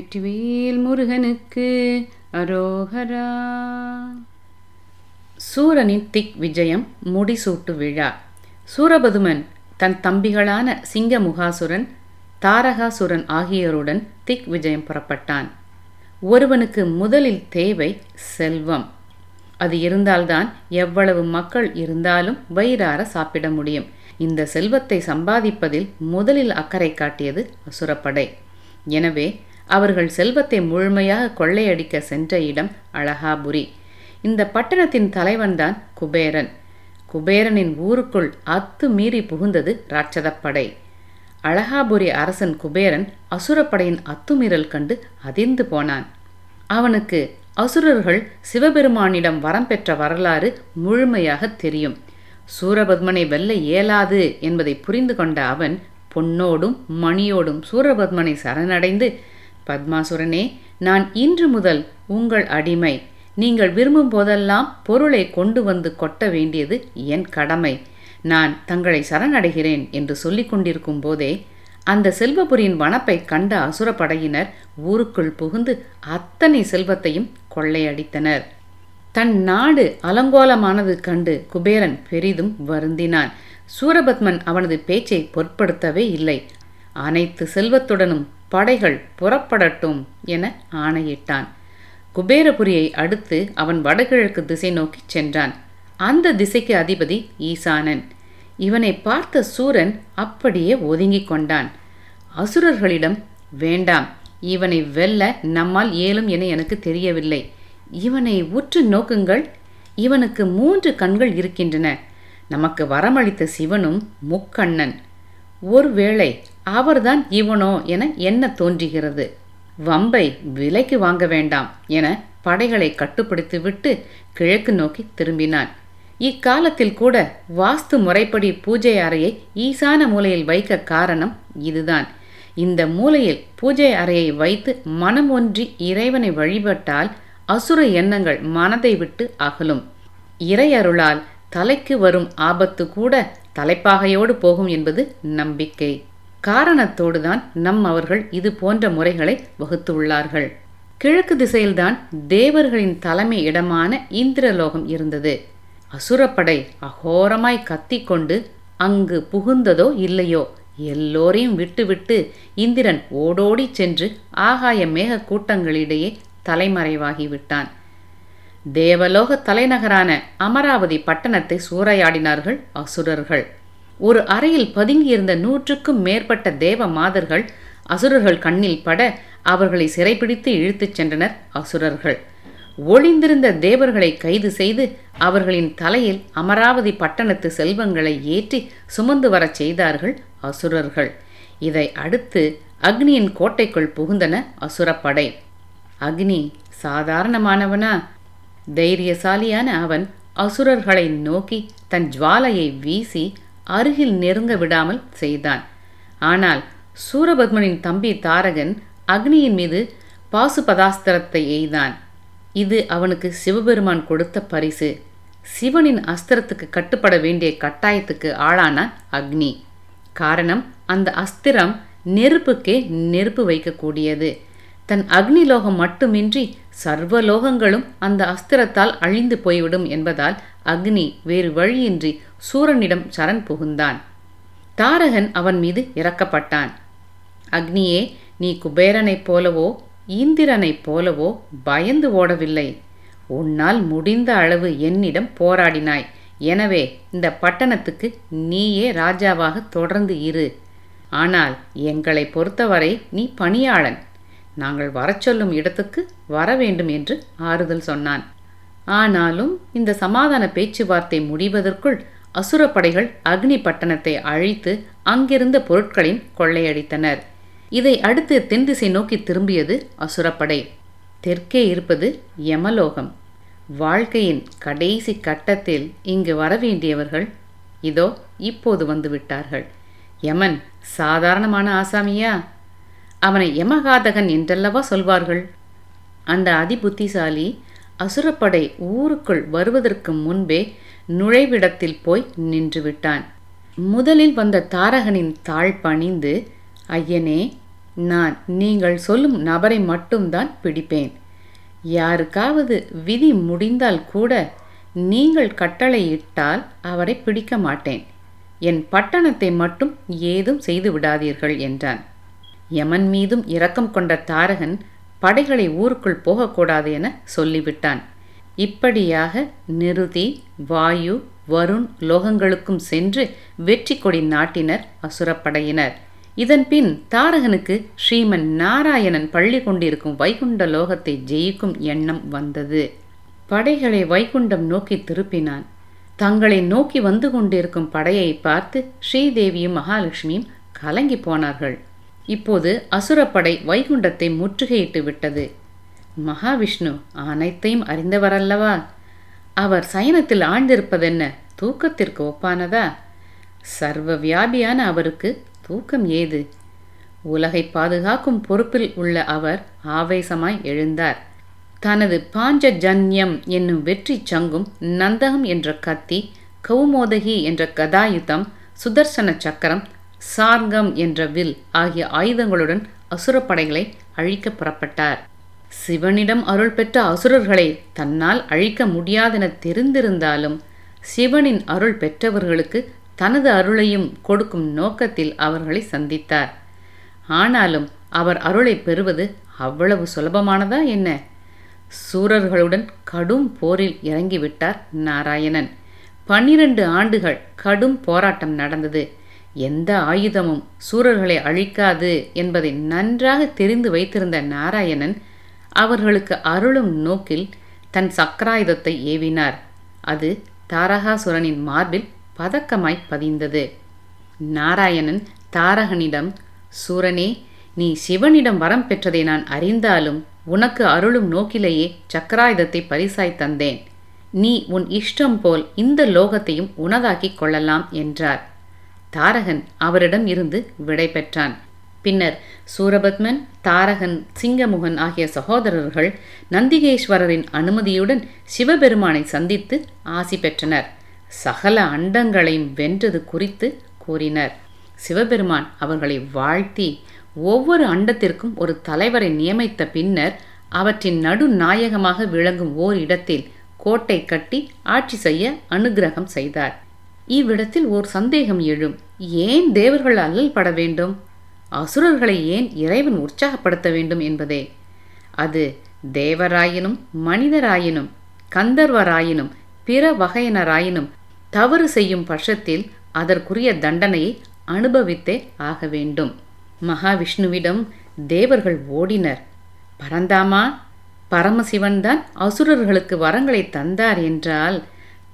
வெற்றிவேல் முருகனுக்கு அரோகரா. சூரனின் திக் விஜயம் முடிசூட்டு விழா. சூரபதுமன் தன் தம்பிகளான சிங்கமுகாசுரன் தாரகாசுரன் ஆகியோருடன் திக் விஜயம் புறப்பட்டான். ஒருவனுக்கு முதலில் தேவை செல்வம். அது இருந்தால்தான் எவ்வளவு மக்கள் இருந்தாலும் வயிறார சாப்பிட முடியும். இந்த செல்வத்தை சம்பாதிப்பதில் முதலில் அக்கறை காட்டியது அசுரப்படை. எனவே அவர்கள் செல்வத்தை முழுமையாக கொள்ளையடிக்க சென்ற இடம் அழகாபுரி. இந்த பட்டணத்தின் தலைவன்தான் குபேரன். குபேரனின் ஊருக்குள் அத்து மீறி புகுந்தது ராட்சதப்படை. அழகாபுரி அரசன் குபேரன் அசுரப்படையின் அத்துமீறல் கண்டு அதிர்ந்து போனான். அவனுக்கு அசுரர்கள் சிவபெருமானிடம் வரம் பெற்ற வரலாறு முழுமையாக தெரியும். சூரபத்மனை வெல்ல இயலாது என்பதை புரிந்து கொண்ட அவன் பொன்னோடும் மணியோடும் சூரபத்மனை சரணடைந்து பத்மாசுரனே நான் இன்று முதல் உங்கள் அடிமை. நீங்கள் விரும்பும் போதெல்லாம் பொருளை கொண்டு வந்து கொட்ட வேண்டியது என் கடமை. நான் தங்களை சரணடைகிறேன் என்று சொல்லிக் கொண்டிருக்கும் போதே அந்த செல்வபுரியின் வனப்பை கண்ட அசுரப்படையினர் ஊருக்குள் புகுந்து அத்தனை செல்வத்தையும் கொள்ளையடித்தனர். தன் நாடு அலங்கோலமானது கண்டு குபேரன் பெரிதும் வருந்தினான். சூரபத்மன் அவனது பேச்சை பொருட்படுத்தவே இல்லை. அனைத்து செல்வத்துடனும் படைகள் புறப்படட்டும் என ஆணையிட்டான். குபேரபுரியை அடுத்து அவன் வடகிழக்கு திசை நோக்கி சென்றான். அந்த திசைக்கு அதிபதி ஈசானன். இவனை பார்த்த சூரன் அப்படியே ஒதுங்கிக் கொண்டான். அசுரர்களிடம் வேண்டாம் இவனை வெல்ல நம்மால் இயலும் என எனக்கு தெரியவில்லை. இவனை உற்று நோக்குங்கள். இவனுக்கு மூன்று கண்கள் இருக்கின்றன. நமக்கு வரமளித்த சிவனும் முக்கண்ணன். ஒருவேளை அவர்தான் இவனோ என என்ன தோன்றுகிறது? வம்பை விலைக்கு வாங்க வேண்டாம் என படைகளை கட்டுப்படுத்திவிட்டு கிழக்கு நோக்கி திரும்பினான். இக்காலத்தில் கூட வாஸ்து முறைப்படி பூஜை அறையை ஈசான மூலையில் வைக்க காரணம் இதுதான். இந்த மூலையில் பூஜை அறையை வைத்து மனம் ஒன்றி இறைவனை வழிபட்டால் அசுர எண்ணங்கள் மனதை விட்டு அகலும். இறையருளால் தலைக்கு வரும் ஆபத்து கூட தலைப்பாகையோடு போகும் என்பது நம்பிக்கை. காரணத்தோடுதான் நம் அவர்கள் இது போன்ற முறைகளை வகுத்துள்ளார்கள் கிழக்கு திசையில்தான் தேவர்களின் தலைமை இடமான இந்திரலோகம் இருந்தது. அசுரப்படை அகோரமாய் கத்திக்கொண்டு அங்கு புகுந்ததோ இல்லையோ எல்லோரையும் விட்டுவிட்டு இந்திரன் ஓடோடி சென்று ஆகாய மேக கூட்டங்களிடையே தலைமறைவாகிவிட்டான். தேவலோக தலைநகரான அமராவதி பட்டணத்தை சூறையாடினார்கள் அசுரர்கள். ஒரு அறையில் பதுங்கியிருந்த நூற்றுக்கும் மேற்பட்ட தேவ மாதர்கள் அசுரர்கள் கண்ணில் பட அவர்களை சிறைப்பிடித்து இழுத்துச் சென்றனர் அசுரர்கள். ஒளிந்திருந்த தேவர்களை கைது செய்து அவர்களின் தலையில் அமராவதி பட்டணத்து செல்வங்களை ஏற்றி சுமந்து வரச் செய்தார்கள் அசுரர்கள். இதை அடுத்து அக்னியின் கோட்டைக்குள் புகுந்தன அசுரப்படை. அக்னி சாதாரணமானவனா? தைரியசாலியான அவன் அசுரர்களை நோக்கி தன் ஜுவாலையை வீசி அருகில் நெருங்க விடாமல் செய்தான். ஆனால் சூரபத்மனின் தம்பி தாரகன் அக்னியின் மீது பாசுபதாஸ்திரத்தை எய்தான். இது அவனுக்கு சிவபெருமான் கொடுத்த பரிசு. சிவனின் அஸ்திரத்துக்கு கட்டுப்பட வேண்டிய கட்டாயத்துக்கு ஆளானான் அக்னி. காரணம் அந்த அஸ்திரம் நெருப்புக்கே நெருப்பு வைக்கக்கூடியது. தன் அக்னிலோகம் மட்டுமின்றி சர்வலோகங்களும் அந்த அஸ்திரத்தால் அழிந்து போய்விடும் என்பதால் அக்னி வேறு வழியின்றி சூரனிடம் சரண் புகுந்தான். தாரகன் அவன் மீது இறக்கப்பட்டான் அக்னியே நீ குபேரனைப் போலவோ இந்திரனைப் போலவோ பயந்து ஓடவில்லை. உன்னால் முடிந்த அளவு என்னிடம் போராடினாய். எனவே இந்த பட்டணத்துக்கு நீயே ராஜாவாக தொடர்ந்து இரு. ஆனால் எங்களை பொறுத்தவரை நீ பணியாளன். நாங்கள் வரச் சொல்லும் இடத்துக்கு வர வேண்டும் என்று ஆறுதல் சொன்னான். ஆனாலும் இந்த சமாதான பேச்சுவார்த்தை முடிவதற்குள் அசுரப்படைகள் அக்னி பட்டணத்தை அழித்து அங்கிருந்த பொருட்களையும் கொள்ளையடித்தனர். இதை அடுத்து தென் திசை நோக்கி திரும்பியது அசுரப்படை. தெற்கே இருப்பது யமலோகம். வாழ்க்கையின் கடைசி கட்டத்தில் இங்கு வரவேண்டியவர்கள் இதோ இப்போது வந்துவிட்டார்கள். யமன் சாதாரணமான ஆசாமியா? அவனை யமகாதகன் என்றல்லவா சொல்வார்கள்? அந்த அதிபுத்திசாலி அசுரப்படை ஊருக்குள் வருவதற்கு முன்பே நுழைவிடத்தில் போய் நின்று விட்டான் முதலில் வந்த தாரகனின் தாழ் பணிந்து ஐயனே நான் நீங்கள் சொல்லும் நபரை மட்டும்தான் பிடிப்பேன். யாருக்காவது விதி முடிந்தால் கூட நீங்கள் கட்டளையிட்டால் அவரை பிடிக்க மாட்டேன். என் பட்டணத்தை மட்டும் ஏதும் செய்து விடாதீர்கள் என்றான். யமன் மீதும் இரக்கம் கொண்ட தாரகன் படைகளை ஊருக்குள் போகக்கூடாது என சொல்லிவிட்டான். இப்படியாக நிருதி வாயு வருண் லோகங்களுக்கும் சென்று வெற்றி கொடி நாட்டினர் அசுரப்படையினர். இதன்பின் தாரகனுக்கு ஸ்ரீமன் நாராயணன் பள்ளி கொண்டிருக்கும் வைகுண்ட லோகத்தை ஜெயிக்கும் எண்ணம் வந்தது. படைகளை வைகுண்டம் நோக்கி திருப்பினான். தங்களை நோக்கி வந்து கொண்டிருக்கும் படையை பார்த்து ஸ்ரீதேவியும் மகாலட்சுமியும் கலங்கி போனார்கள். இப்போது அசுரப்படை வைகுண்டத்தை முற்றுகையிட்டு விட்டது. மகாவிஷ்ணு அனைத்தையும் அறிந்தவரல்லவா? அவர் சயனத்தில் ஆழ்ந்திருப்பதென்ன? தூக்கத்திற்கு ஒப்பானதா? சர்வ வியாபியான அவருக்கு தூக்கம் ஏது? உலகை பாதுகாக்கும் பொறுப்பில் உள்ள அவர் ஆவேசமாய் எழுந்தார். தனது பாஞ்சஜன்யம் என்னும் வெற்றி சங்கும் நந்தகம் என்ற கத்தி கௌமோதகி என்ற கதாயுதம் சுதர்சன சக்கரம் சார்கம் என்ற வில் ஆகிய ஆயுதங்களுடன் அசுரப்படைகளை அழிக்க புறப்பட்டார். சிவனிடம் அருள் பெற்ற அசுரர்களை தன்னால் அழிக்க முடியாதென தெரிந்திருந்தாலும் சிவனின் அருள் பெற்றவர்களுக்கு தனது அருளையும் கொடுக்கும் நோக்கத்தில் அவர்களை சந்தித்தார். ஆனாலும் அவர் அருளை பெறுவது அவ்வளவு சுலபமானதா என்ன? சூரர்களுடன் கடும் போரில் இறங்கிவிட்டார் நாராயணன். பன்னிரண்டு ஆண்டுகள் கடும் போராட்டம் நடந்தது. எந்த ஆயுதமும் சூரர்களை அழிக்காது என்பதை நன்றாக தெரிந்து வைத்திருந்த நாராயணன் அவர்களுக்கு அருளும் நோக்கில் தன் சக்கராயுதத்தை ஏவினார். அது தாரகாசுரனின் மார்பில் பதக்கமாய் பதிந்தது. நாராயணன் தாரகனிடம் சூரனே நீ சிவனிடம் வரம் பெற்றதை நான் அறிந்தாலும் உனக்கு அருளும் நோக்கிலேயே சக்கராயுதத்தை பரிசாய் தந்தேன். நீ உன் இஷ்டம் போல் இந்த லோகத்தையும் உனதாக்கிக் கொள்ளலாம் என்றார். தாரகன் அவரிடம் இருந்து விடை பெற்றான். பின்னர் சூரபத்மன் தாரகன் சிங்கமுகன் ஆகிய சகோதரர்கள் நந்திகேஸ்வரரின் அனுமதியுடன் சிவபெருமானை சந்தித்து ஆசி பெற்றனர். சகல அண்டங்களையும் வென்றது குறித்து கூறினர். சிவபெருமான் அவர்களை வாழ்த்தி ஒவ்வொரு அண்டத்திற்கும் ஒரு தலைவரை நியமித்த பின்னர் அவற்றின் நடுநாயகமாக விளங்கும் ஓர் இடத்தில் கோட்டை கட்டி ஆட்சி செய்ய அனுகிரகம் செய்தார். இவ்விடத்தில் ஓர் சந்தேகம் எழும். ஏன் தேவர்கள் அல்லல் பட வேண்டும்? அசுரர்களை ஏன் இறைவன் உற்சாகப்படுத்த வேண்டும் என்பதே? அது தேவராயினும் மனிதராயினும் கந்தர்வராயினும் பிற வகையினராயினும் தவறு செய்யும் பட்சத்தில் அதற்குரிய தண்டனையை அனுபவித்தே ஆக வேண்டும். மகாவிஷ்ணுவிடம் தேவர்கள் ஓடினர். பரந்தாமா பரமசிவன்தான் அசுரர்களுக்கு வரங்களை தந்தார் என்றால்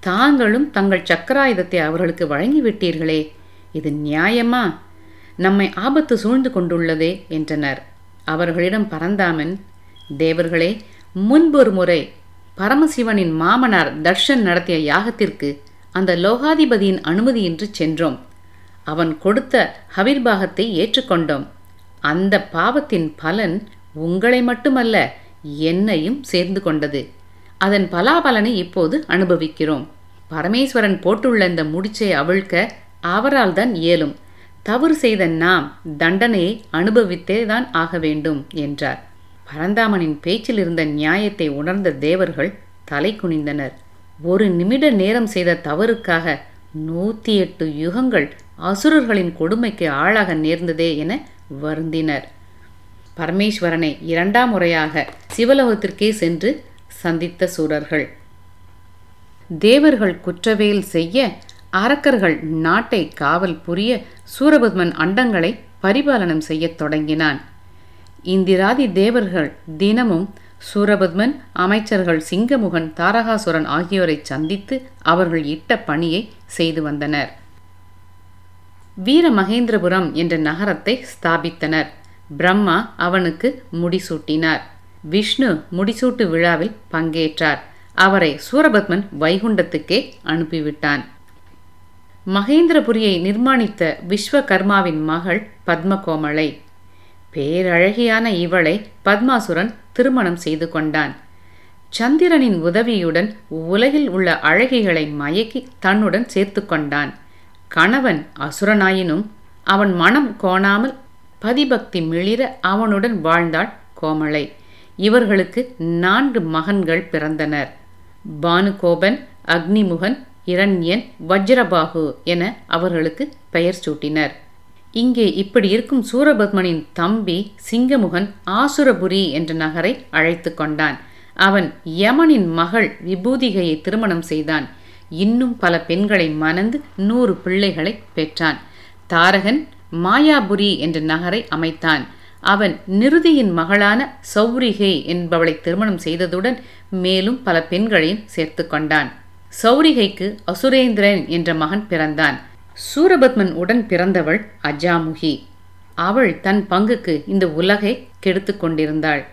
தாங்களும் தங்கள் சக்கராயுதத்தை அவர்களுக்கு வழங்கிவிட்டீர்களே. இது நியாயமா? நம்மை ஆபத்து சூழ்ந்து கொண்டுள்ளதே என்றனர். அவர்களிடம் பரந்தாமன் தேவர்களே முன்பொரு முறை பரமசிவனின் மாமனார் தர்ஷன் நடத்திய யாகத்திற்கு அந்த லோகாதிபதியின் அனுமதியின்றி சென்றோம். அவன் கொடுத்த ஹவிர்பாகத்தை ஏற்றுக்கொண்டோம். அந்த பாவத்தின் பலன் உங்களை மட்டுமல்ல என்னையும் சேர்ந்து கொண்டது. அதன் பலாபலனை இப்போது அனுபவிக்கிறோம். பரமேஸ்வரன் போட்டுள்ள இந்த முடிச்சை அவிழ்க்க அவரால் தான் இயலும். தவறு செய்த நாம் தண்டனையை அனுபவித்தே தான் ஆக வேண்டும் என்றார். பரந்தாமனின் பேச்சில் இருந்த நியாயத்தை உணர்ந்த தேவர்கள் தலை குனிந்தனர். ஒரு நிமிட நேரம் செய்த தவறுக்காக நூற்றி எட்டு யுகங்கள் அசுரர்களின் கொடுமைக்கு ஆளாக நேர்ந்ததே என வருந்தினர். பரமேஸ்வரனை இரண்டாம் முறையாக சிவலோகத்திற்கே சென்று சந்தித்த சூரர்கள். தேவர்கள் குற்றவேல் செய்ய அரக்கர்கள் நாட்டை காவல் புரிய சூரபத்மன் அண்டங்களை பரிபாலனம் செய்யத் தொடங்கினான். இந்திராதி தேவர்கள் தினமும் சூரபத்மன் அமைச்சர்கள் சிங்கமுகன் தாரகாசுரன் ஆகியோரை சந்தித்து அவர்கள் இட்ட பணியை செய்து வந்தனர். வீரமகேந்திரபுரம் என்ற நகரத்தை ஸ்தாபித்தனர். பிரம்மா அவனுக்கு முடிசூட்டினார். விஷ்ணு முடிசூட்டு விழாவில் பங்கேற்றார். அவரை சூரபத்மன் வைகுண்டத்துக்கே அனுப்பிவிட்டான். மகேந்திரபுரியை நிர்மாணித்த விஸ்வகர்மாவின் மகள் பத்மகோமலை. பேரழகியான இவளை பத்மாசுரன் திருமணம் செய்து கொண்டான். சந்திரனின் உதவியுடன் உலகில் உள்ள அழகிகளை மயக்கி தன்னுடன் சேர்த்து கொண்டான். கணவன் அசுரனாயினும் அவன் மனம் கோணாமல் பதிபக்தி மிளிர அவனுடன் வாழ்ந்தாள் கோமளை இவர்களுக்கு நான்கு மகன்கள் பிறந்தனர். பானுகோபன் அக்னிமுகன் இரண்யன் வஜ்ரபாகு என அவர்களுக்கு பெயர் சூட்டினர். இங்கே இப்படி இருக்கும் சூரபத்மனின் தம்பி சிங்கமுகன் ஆசுரபுரி என்ற நகரை அழைத்து கொண்டான். அவன் யமனின் மகள் விபூதிகையை திருமணம் செய்தான். இன்னும் பல பெண்களை மணந்து நூறு பிள்ளைகளை பெற்றான். தாரகன் மாயாபுரி என்ற நகரை அமைத்தான். அவன் நிருதியின் மகளான சௌரிகை என்பவளை திருமணம் செய்ததுடன் மேலும் பல பெண்களையும் சேர்த்து கொண்டான். சௌரிகைக்கு அசுரேந்திரன் என்ற மகன் பிறந்தான். சூரபத்மன் உடன் பிறந்தவள் அஜாமுகி. அவள் தன் பங்குக்கு இந்த உலகை கெடுத்து கொண்டிருந்தாள்.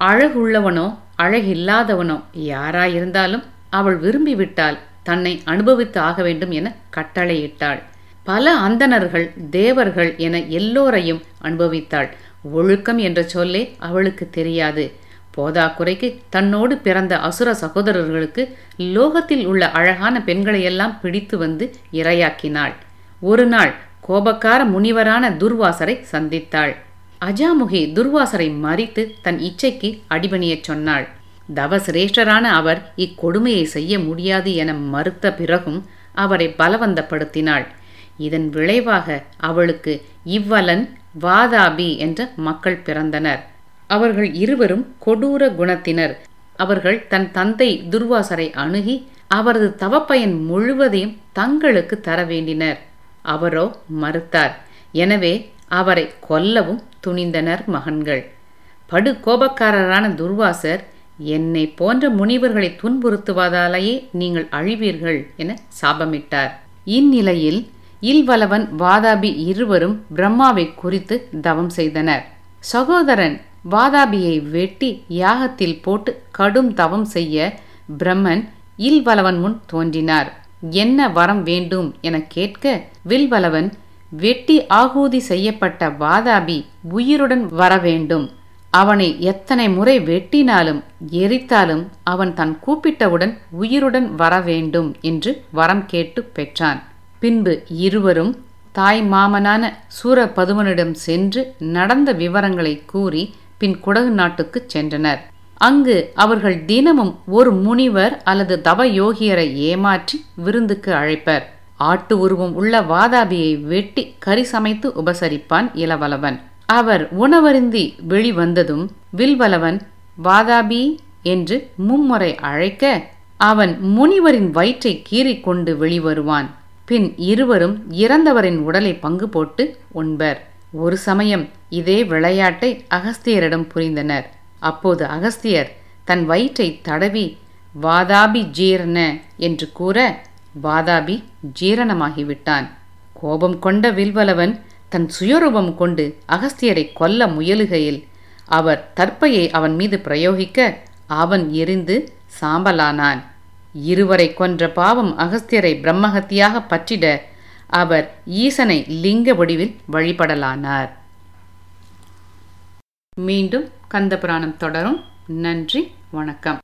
அழகுள்ளவனோ அழகில்லாதவனோ யாராயிருந்தாலும் அவள் விரும்பிவிட்டால் தன்னை அனுபவித்து ஆக வேண்டும் என கட்டளையிட்டாள். பல அந்தணர்கள் தேவர்கள் என எல்லோரையும் அனுபவித்தாள். ஒழுக்கம் என்ற சொல்லே அவளுக்கு தெரியாது. போதாக்குறைக்கு தன்னோடு பிறந்த அசுர சகோதரர்களுக்கு லோகத்தில் உள்ள அழகான பெண்களையெல்லாம் பிடித்து வந்து இரையாக்கினாள். ஒரு நாள் கோபக்கார முனிவரான துர்வாசரை சந்தித்தாள். அஜாமுகி துர்வாசரை மறித்து தன் இச்சைக்கு அடிபணியச் சொன்னாள். தவசிரேஷ்டரான அவர் இக்கொடுமையை செய்ய முடியாது என மறுத்த பிறகும் அவரை பலவந்தப்படுத்தினாள். இதன் விளைவாக அவளுக்கு இவ்வலன் வாதாபி என்ற மக்கள் பிறந்தனர். அவர்கள் இருவரும் கொடூர குணத்தினர். அவர்கள் தன் தந்தை துர்வாசரை அணுகி அவரது தவப்பயன் முழுவதையும் தங்களுக்கு தர வேண்டினர். அவரோ மறுத்தார். எனவே அவரை கொல்லவும் துணிந்தனர் மகன்கள். படு கோபக்காரரான துர்வாசர் என்னை போன்ற முனிவர்களை துன்புறுத்துவதாலேயே நீங்கள் அழிவீர்கள் என சாபமிட்டார். இந்நிலையில் இல்வலவன் வாதாபி இருவரும் பிரம்மாவை குறித்து தவம் செய்தனர். சகோதரன் வாதாபியை வெட்டி யாகத்தில் போட்டு கடும் தவம் செய்ய பிரம்மன் இல்வலவன் முன் தோன்றினார். என்ன வரம் வேண்டும் என கேட்க வில்வலவன் வெட்டி ஆகூதி செய்யப்பட்ட வாதாபி உயிருடன் வர வேண்டும். அவனை எத்தனை முறை வெட்டினாலும் எரித்தாலும் அவன் தன் கூப்பிட்டவுடன் உயிருடன் வர வேண்டும் என்று வரம் கேட்டு பெற்றான். பின்பு இருவரும் தாய் மாமனான சூரபதுமனிடம் சென்று நடந்த விவரங்களை கூறி பின் குடகு நாட்டுக்கு சென்றனர். அங்கு அவர்கள் தினமும் ஒரு முனிவர் அல்லது தவ யோகியரை ஏமாற்றி விருந்துக்கு அழைப்பர். ஆட்டு உருவம் உள்ள வாதாபியை வெட்டி கறி சமைத்து உபசரிப்பான் இளவலவன் அவர் உணவருந்தி வெளிவந்ததும் வில்வலவன் வாதாபி என்று மும்முறை அழைக்க அவன் முனிவரின் வயிற்றை கீறிக்கொண்டு வெளிவருவான். பின் இருவரும் இறந்தவரின் உடலை பங்கு போட்டு உண்பர். ஒரு சமயம் இதே விளையாட்டை அகஸ்தியரிடம் புரிந்தனர். அப்போது அகஸ்தியர் தன் வயிற்றை தடவி வாதாபி ஜீரண என்று கூற வாதாபி ஜீரணமாகிவிட்டான். கோபம் கொண்ட வில்வலவன் தன் சுயரூபம் கொண்டு அகஸ்தியரை கொல்ல முயலுகையில் அவர் தற்பையை அவன் மீது பிரயோகிக்க அவன் எரிந்து சாம்பலானான். இருவரை கொன்ற பாவம் அகஸ்தியரை பிரம்மஹத்தியாக பற்றிட அவர் ஈசனை லிங்க வடிவில் வழிபடலானார். மீண்டும் கந்தபுராணம் தொடரும். நன்றி வணக்கம்.